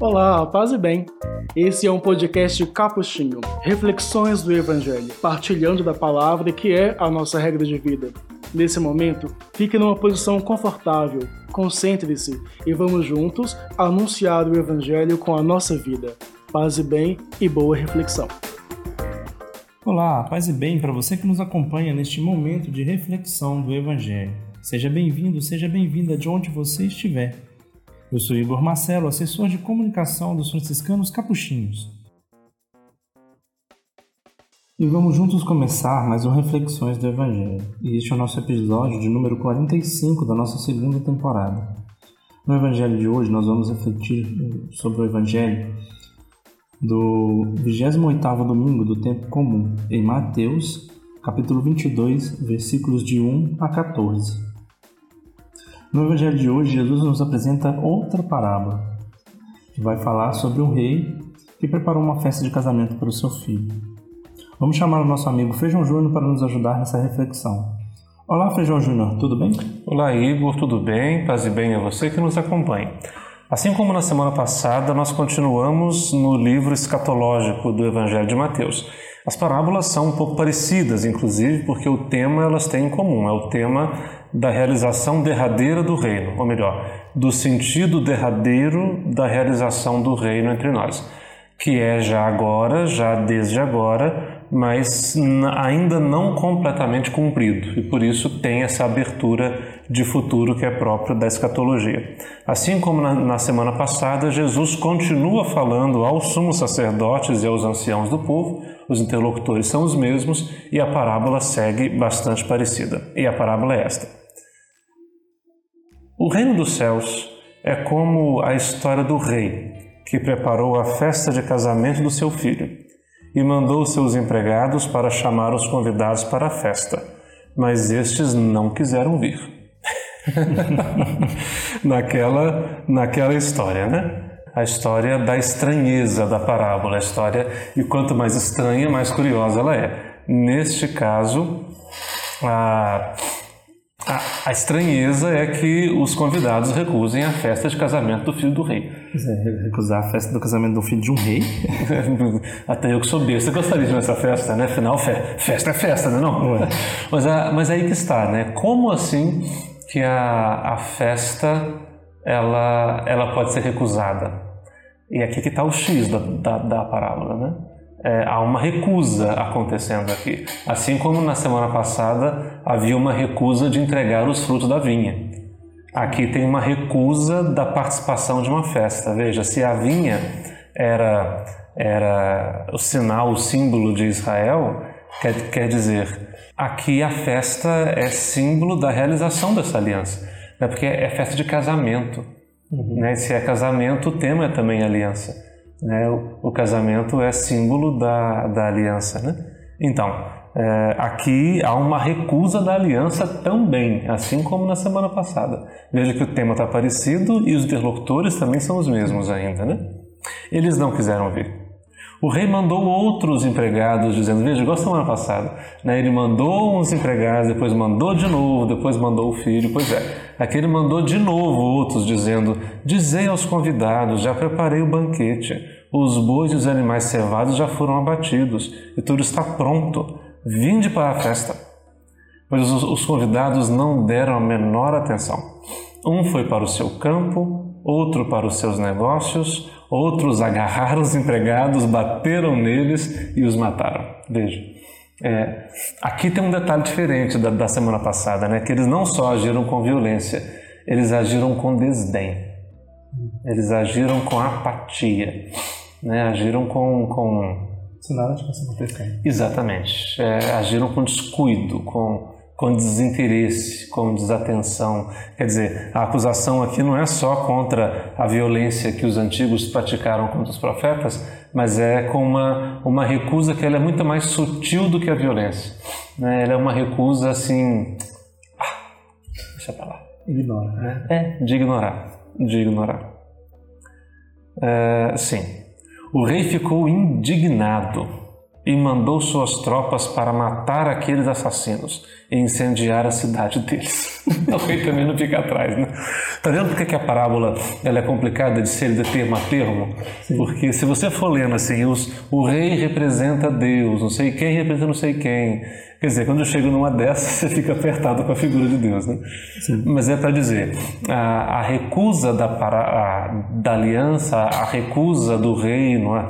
Olá, paz e bem. Esse é um podcast capuchinho, reflexões do Evangelho, partilhando da palavra que é a nossa regra de vida. Nesse momento, fique numa posição confortável, concentre-se e vamos juntos anunciar o Evangelho com a nossa vida. Paz e bem e boa reflexão. Olá, paz e bem para você que nos acompanha neste momento de reflexão do Evangelho. Seja bem-vindo, seja bem-vinda de onde você estiver. Eu sou Igor Marcelo, assessor de comunicação dos franciscanos capuchinhos. E vamos juntos começar mais um Reflexões do Evangelho. E este é o nosso episódio de número 45 da nossa segunda temporada. No Evangelho de hoje nós vamos refletir sobre o Evangelho do 28º domingo do tempo comum, em Mateus, capítulo 22, versículos de 1 a 14. No Evangelho de hoje, Jesus nos apresenta outra parábola, que vai falar sobre um rei que preparou uma festa de casamento para o seu filho. Vamos chamar o nosso amigo Feijão Júnior para nos ajudar nessa reflexão. Olá, Feijão Júnior, tudo bem? Olá, Igor, tudo bem? Paz e bem a você que nos acompanha. Assim como na semana passada, nós continuamos no livro escatológico do Evangelho de Mateus. As parábolas são um pouco parecidas, inclusive, porque o tema elas têm em comum, é o tema da realização derradeira do reino, ou melhor, do sentido derradeiro da realização do reino entre nós, que é já agora, já desde agora, mas ainda não completamente cumprido, e por isso tem essa abertura de futuro que é própria da escatologia. Assim como na, na semana passada, Jesus continua falando aos sumos sacerdotes e aos anciãos do povo, os interlocutores são os mesmos, e a parábola segue bastante parecida. E a parábola é esta. O reino dos céus é como a história do rei que preparou a festa de casamento do seu filho e mandou seus empregados para chamar os convidados para a festa, mas estes não quiseram vir. naquela, naquela história, né? A história da estranheza da parábola, a história, e quanto mais estranha, mais curiosa ela é. Neste caso, a a, a, estranheza é que os convidados recusem a festa de casamento do filho do rei. É, recusar a festa do casamento do filho de um rei? Até eu que sou besta gostaria de nessa festa, né? Afinal, fe festa é festa, né? Não? Ué. Mas, a, mas aí que está, né? Como assim que a, a festa ela, ela pode ser recusada? E aqui que está o X da, da, da parábola, né? é, há uma recusa acontecendo aqui. Assim como na semana passada havia uma recusa de entregar os frutos da vinha. Aqui tem uma recusa da participação de uma festa. Veja, se a vinha era, era o sinal, o símbolo de Israel, quer, quer dizer, aqui a festa é símbolo da realização dessa aliança. Né? Porque é festa de casamento. Uhum. Né? Se é casamento, o tema é também aliança. Né? O, o, casamento é símbolo da, da aliança. Né? Então, é, aqui há uma recusa da aliança também, assim como na semana passada. Veja que o tema está parecido e os interlocutores também são os mesmos ainda. Né? Eles não quiseram vir. O rei mandou outros empregados, dizendo: Veja, igual semana passada, né? ele mandou uns empregados, depois mandou de novo, depois mandou o filho. Pois é, aqui ele mandou de novo outros, dizendo: Dizei aos convidados: Já preparei o banquete, os bois e os animais cevados já foram abatidos, e tudo está pronto. Vinde para a festa. Mas os, os convidados não deram a menor atenção. Um foi para o seu campo, outro para os seus negócios, Outros agarraram os empregados, bateram neles e os mataram. Veja. É, aqui tem um detalhe diferente da, da, semana passada, né? Que eles não só agiram com violência, eles agiram com desdém. Eles agiram com apatia, né? Agiram com, com... Sinal de que acontecendo. Exatamente. É, agiram com descuido, com com desinteresse, com desatenção. Quer dizer, a acusação aqui não é só contra a violência que os antigos praticaram contra os profetas, mas é com uma, uma recusa que ela é muito mais sutil do que a violência. Né? Ela é uma recusa assim. Ah, deixa pra lá. Ignora. Né? É, de ignorar. De ignorar. É, sim. O rei ficou indignado e mandou suas tropas para matar aqueles assassinos e incendiar a cidade deles. o rei também não fica atrás, né? Tá vendo por que a parábola ela é complicada de ser de termo a termo? Sim. Porque se você for lendo assim, os, o rei representa Deus, não sei quem representa não sei quem. Quer dizer, quando eu chego numa dessas, você fica apertado com a figura de Deus, né? Sim. Mas é para dizer, a, a recusa da, para, a, da aliança, a recusa do reino, é?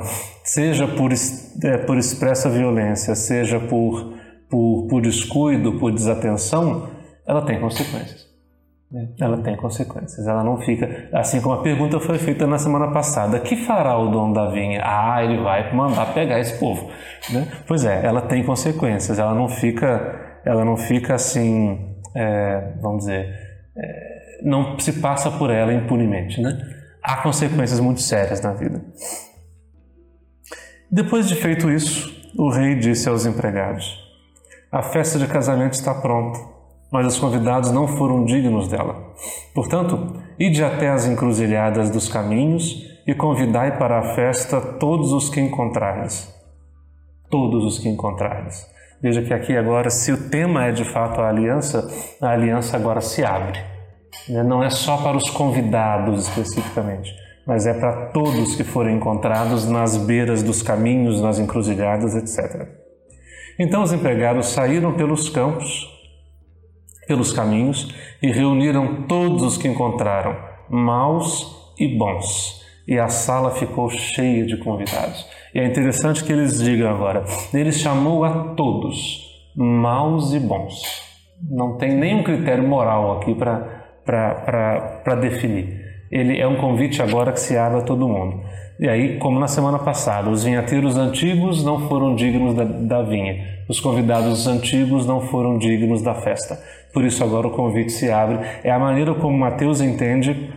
Seja por, é, por expressa violência, seja por, por, por descuido, por desatenção, ela tem consequências. É. Ela tem consequências, ela não fica. Assim como a pergunta foi feita na semana passada: que fará o dono da vinha? Ah, ele vai mandar pegar esse povo. Né? Pois é, ela tem consequências, ela não fica, ela não fica assim, é, vamos dizer, é, não se passa por ela impunemente. Né? Há consequências muito sérias na vida. Depois de feito isso, o rei disse aos empregados: A festa de casamento está pronta, mas os convidados não foram dignos dela. Portanto, ide até as encruzilhadas dos caminhos e convidai para a festa todos os que encontrares. Todos os que encontrares. Veja que aqui agora, se o tema é de fato a aliança, a aliança agora se abre. Né? Não é só para os convidados especificamente mas é para todos que forem encontrados nas beiras dos caminhos, nas encruzilhadas, etc. Então os empregados saíram pelos campos, pelos caminhos, e reuniram todos os que encontraram, maus e bons. E a sala ficou cheia de convidados. E é interessante que eles digam agora: ele chamou a todos, maus e bons. Não tem nenhum critério moral aqui para definir ele é um convite agora que se abre a todo mundo. E aí, como na semana passada, os vinhateiros antigos não foram dignos da, da vinha, os convidados antigos não foram dignos da festa. Por isso, agora o convite se abre. É a maneira como Mateus entende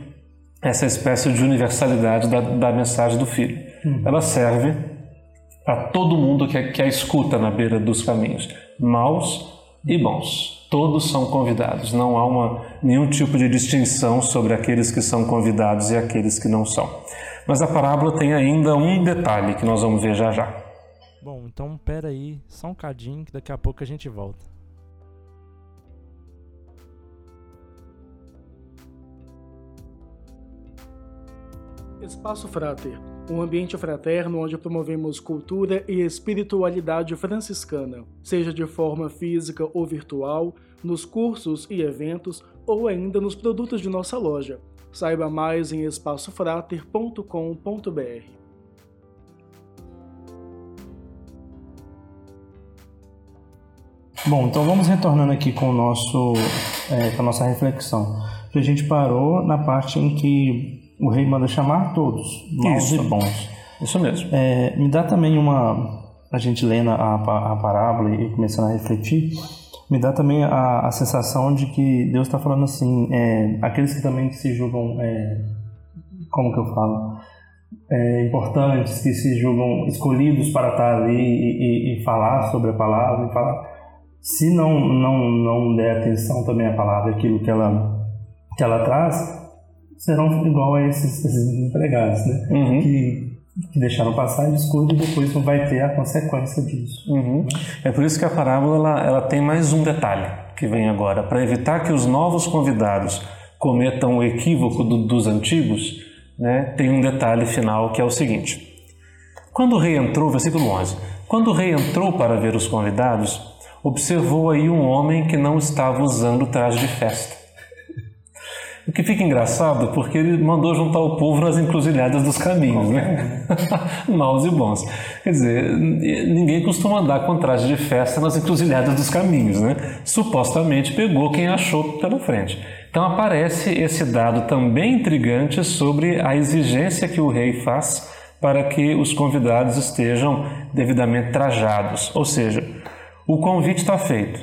essa espécie de universalidade da, da mensagem do Filho. Uhum. Ela serve para todo mundo que, que a escuta na beira dos caminhos, maus e bons. Todos são convidados, não há uma, nenhum tipo de distinção sobre aqueles que são convidados e aqueles que não são. Mas a parábola tem ainda um detalhe que nós vamos ver já já. Bom, então pera aí, só um cadinho que daqui a pouco a gente volta. Espaço Frater, um ambiente fraterno onde promovemos cultura e espiritualidade franciscana, seja de forma física ou virtual, nos cursos e eventos ou ainda nos produtos de nossa loja. Saiba mais em espaçofrater.com.br. Bom, então vamos retornando aqui com, o nosso, é, com a nossa reflexão. A gente parou na parte em que o rei manda chamar todos, maus Isso. e bons. Isso mesmo. É, me dá também uma. A gente lendo a, a parábola e começando a refletir, me dá também a, a sensação de que Deus está falando assim: é, aqueles que também se julgam. É, como que eu falo? É, importantes, que se julgam escolhidos para estar ali e, e, e falar sobre a palavra, e falar. Se não, não, não der atenção também à palavra, aquilo que ela, que ela traz, serão igual a esses, esses empregados, né? Uhum. Que, que, deixaram passar e descuido e depois não vai ter a consequência disso. Uhum. É por isso que a parábola ela, ela tem mais um detalhe que vem agora. Para evitar que os novos convidados cometam o equívoco do, dos antigos, né, tem um detalhe final que é o seguinte. Quando o rei entrou, versículo 11, quando o rei entrou para ver os convidados, observou aí um homem que não estava usando traje de festa. O que fica engraçado porque ele mandou juntar o povo nas encruzilhadas dos caminhos, né? Maus e bons. Quer dizer, ninguém costuma andar com traje de festa nas encruzilhadas dos caminhos, né? Supostamente pegou quem achou pela frente. Então aparece esse dado também intrigante sobre a exigência que o rei faz para que os convidados estejam devidamente trajados. Ou seja, o convite está feito,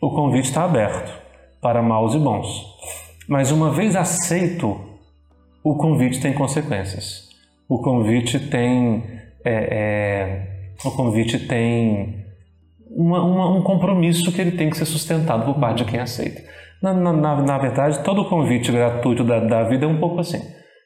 o convite está aberto para maus e bons. Mas uma vez aceito, o convite tem consequências. O convite tem, é, é, o convite tem uma, uma, um compromisso que ele tem que ser sustentado por parte de quem aceita. Na, na, na verdade, todo convite gratuito da, da vida é um pouco assim.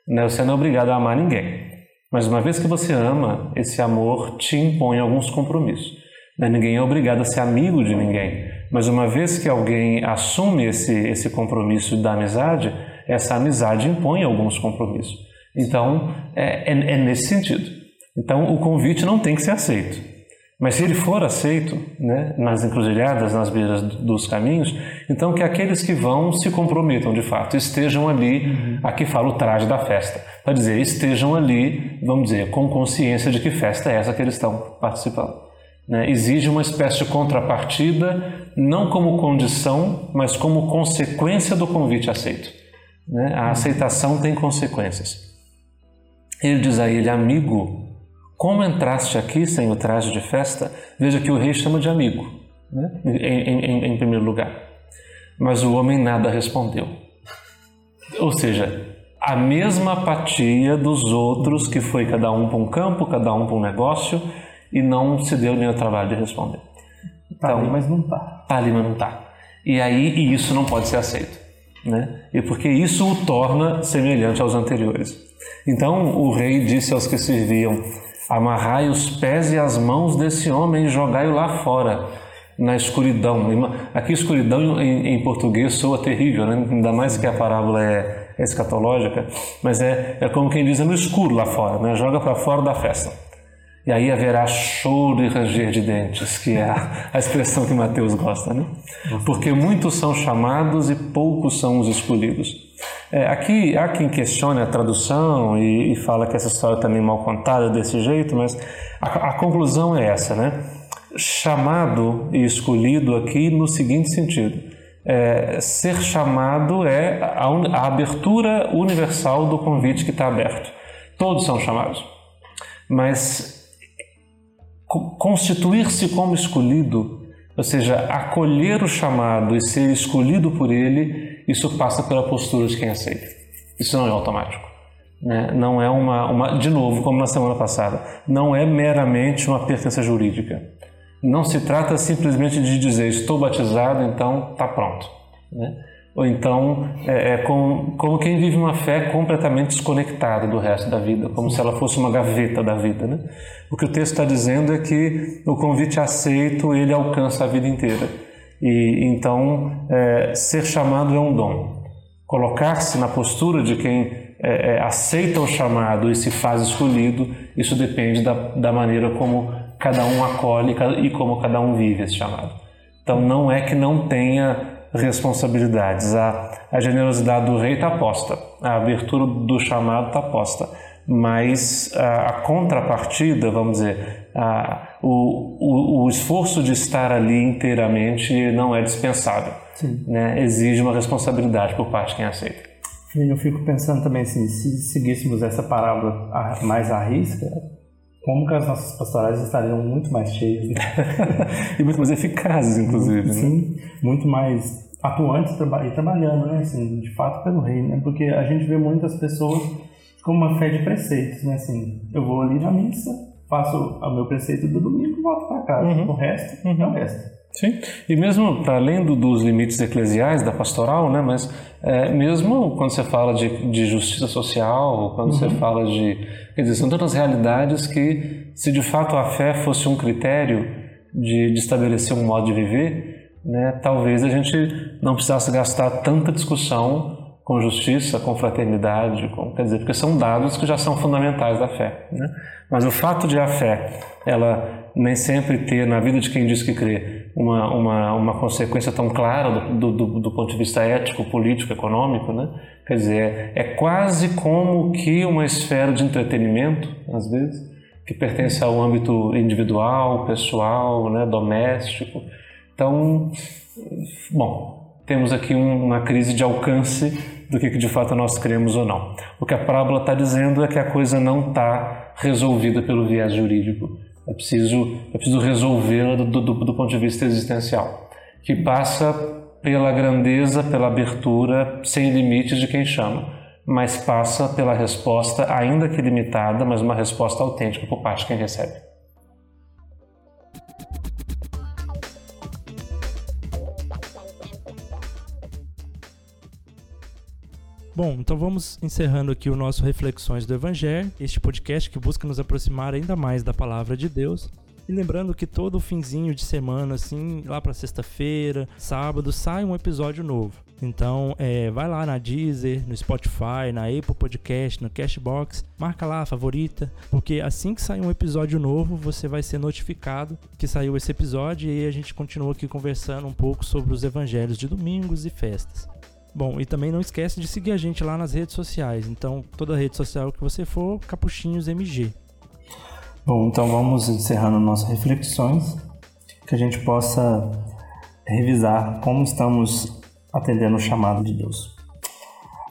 Né? Você não é obrigado a amar ninguém. Mas uma vez que você ama, esse amor te impõe alguns compromissos. Né? Ninguém é obrigado a ser amigo de ninguém, mas uma vez que alguém assume esse, esse compromisso da amizade, essa amizade impõe alguns compromissos. Então, é, é, é nesse sentido. Então, o convite não tem que ser aceito. Mas se ele for aceito né, nas encruzilhadas, nas beiras dos caminhos, então que aqueles que vão se comprometam de fato, estejam ali, uhum. aqui fala o traje da festa, para dizer, estejam ali, vamos dizer, com consciência de que festa é essa que eles estão participando. Né? Exige uma espécie de contrapartida, não como condição, mas como consequência do convite aceito. Né? A aceitação tem consequências. Ele diz a ele, amigo, como entraste aqui sem o traje de festa? Veja que o rei chama de amigo, né? em, em, em primeiro lugar. Mas o homem nada respondeu. Ou seja, a mesma apatia dos outros, que foi cada um para um campo, cada um para um negócio, e não se deu nem o trabalho de responder. Tá então, ali, mas não tá. Tá ali, mas não tá. E aí, e isso não pode ser aceito. Né? E porque isso o torna semelhante aos anteriores. Então o rei disse aos que serviam: Amarrai os pés e as mãos desse homem e jogai-o lá fora, na escuridão. Aqui, escuridão em, em, português soa terrível, né? ainda mais que a parábola é, escatológica, mas é, é como quem diz, é no escuro lá fora, né? joga para fora da festa. E aí haverá choro e ranger de dentes, que é a, a expressão que Mateus gosta, né? Porque muitos são chamados e poucos são os escolhidos. É, aqui há quem questione a tradução e, e, fala que essa história também mal contada desse jeito, mas a, a conclusão é essa, né? Chamado e escolhido aqui no seguinte sentido: é, ser chamado é a, a abertura universal do convite que está aberto. Todos são chamados, mas constituir-se como escolhido, ou seja, acolher o chamado e ser escolhido por ele, isso passa pela postura de quem aceita. Isso não é automático. Né? Não é uma, uma, de novo, como na semana passada, não é meramente uma pertença jurídica. Não se trata simplesmente de dizer estou batizado, então está pronto. Né? Ou então é, é como, quem vive uma fé completamente desconectada do resto da vida, como se ela fosse uma gaveta da vida. Né? O que o texto está dizendo é que o convite aceito ele alcança a vida inteira. E então é, ser chamado é um dom. Colocar-se na postura de quem é, é aceita o chamado e se faz escolhido, isso depende da, da maneira como cada um acolhe e como cada um vive esse chamado. Então não é que não tenha responsabilidades. A, a generosidade do rei está posta, a abertura do chamado está posta, mas a, a, contrapartida, vamos dizer, a, o, o, o, esforço de estar ali inteiramente não é dispensável. Né? Exige uma responsabilidade por parte de quem aceita. Eu fico pensando também assim, se seguíssemos essa parábola mais à risca, como que as nossas pastorais estariam muito mais cheias. Né? e muito mais eficazes, inclusive. Sim, né? muito mais atuantes e trabalhando, né, assim, de fato pelo reino, né, porque a gente vê muitas pessoas com uma fé de preceitos, né, assim, eu vou ali na missa, faço o meu preceito do domingo e volto para casa, uhum. o resto uhum. é o resto. Sim, e mesmo para além do, dos limites eclesiais da pastoral, né, mas é, mesmo quando você fala de, de justiça social, quando uhum. você fala de. Quer dizer, são tantas realidades que, se de fato a fé fosse um critério de, de estabelecer um modo de viver, né, talvez a gente não precisasse gastar tanta discussão com justiça, com fraternidade, com, quer dizer, porque são dados que já são fundamentais da fé. Né? Mas o fato de a fé, ela nem sempre ter na vida de quem diz que crê uma, uma, uma consequência tão clara do, do, do ponto de vista ético, político, econômico, né? quer dizer, é, é quase como que uma esfera de entretenimento, às vezes, que pertence ao âmbito individual, pessoal, né, doméstico, então, bom, temos aqui uma crise de alcance do que de fato nós cremos ou não. O que a parábola está dizendo é que a coisa não está resolvida pelo viés jurídico. É preciso, é preciso resolvê-la do, do, do ponto de vista existencial, que passa pela grandeza, pela abertura sem limites de quem chama, mas passa pela resposta, ainda que limitada, mas uma resposta autêntica por parte de quem recebe. Bom, então vamos encerrando aqui o nosso Reflexões do Evangelho, este podcast que busca nos aproximar ainda mais da palavra de Deus. E lembrando que todo finzinho de semana, assim, lá para sexta-feira, sábado, sai um episódio novo. Então, é, vai lá na Deezer, no Spotify, na Apple Podcast, no Cashbox, marca lá a favorita, porque assim que sair um episódio novo, você vai ser notificado que saiu esse episódio e a gente continua aqui conversando um pouco sobre os evangelhos de domingos e festas. Bom, e também não esquece de seguir a gente lá nas redes sociais. Então, toda rede social que você for, Capuchinhos MG. Bom, então vamos encerrando nossas reflexões, que a gente possa revisar como estamos atendendo o chamado de Deus.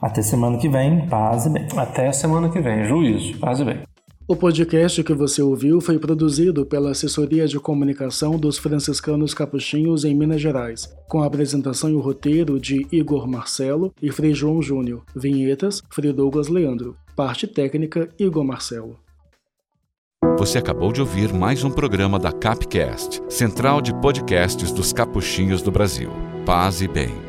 Até semana que vem, paz e bem. Até semana que vem, juízo, paz e bem. O podcast que você ouviu foi produzido pela Assessoria de Comunicação dos Franciscanos Capuchinhos em Minas Gerais, com a apresentação e o roteiro de Igor Marcelo e Frei João Júnior. Vinhetas, Frei Douglas Leandro. Parte técnica, Igor Marcelo. Você acabou de ouvir mais um programa da Capcast, Central de Podcasts dos Capuchinhos do Brasil. Paz e bem.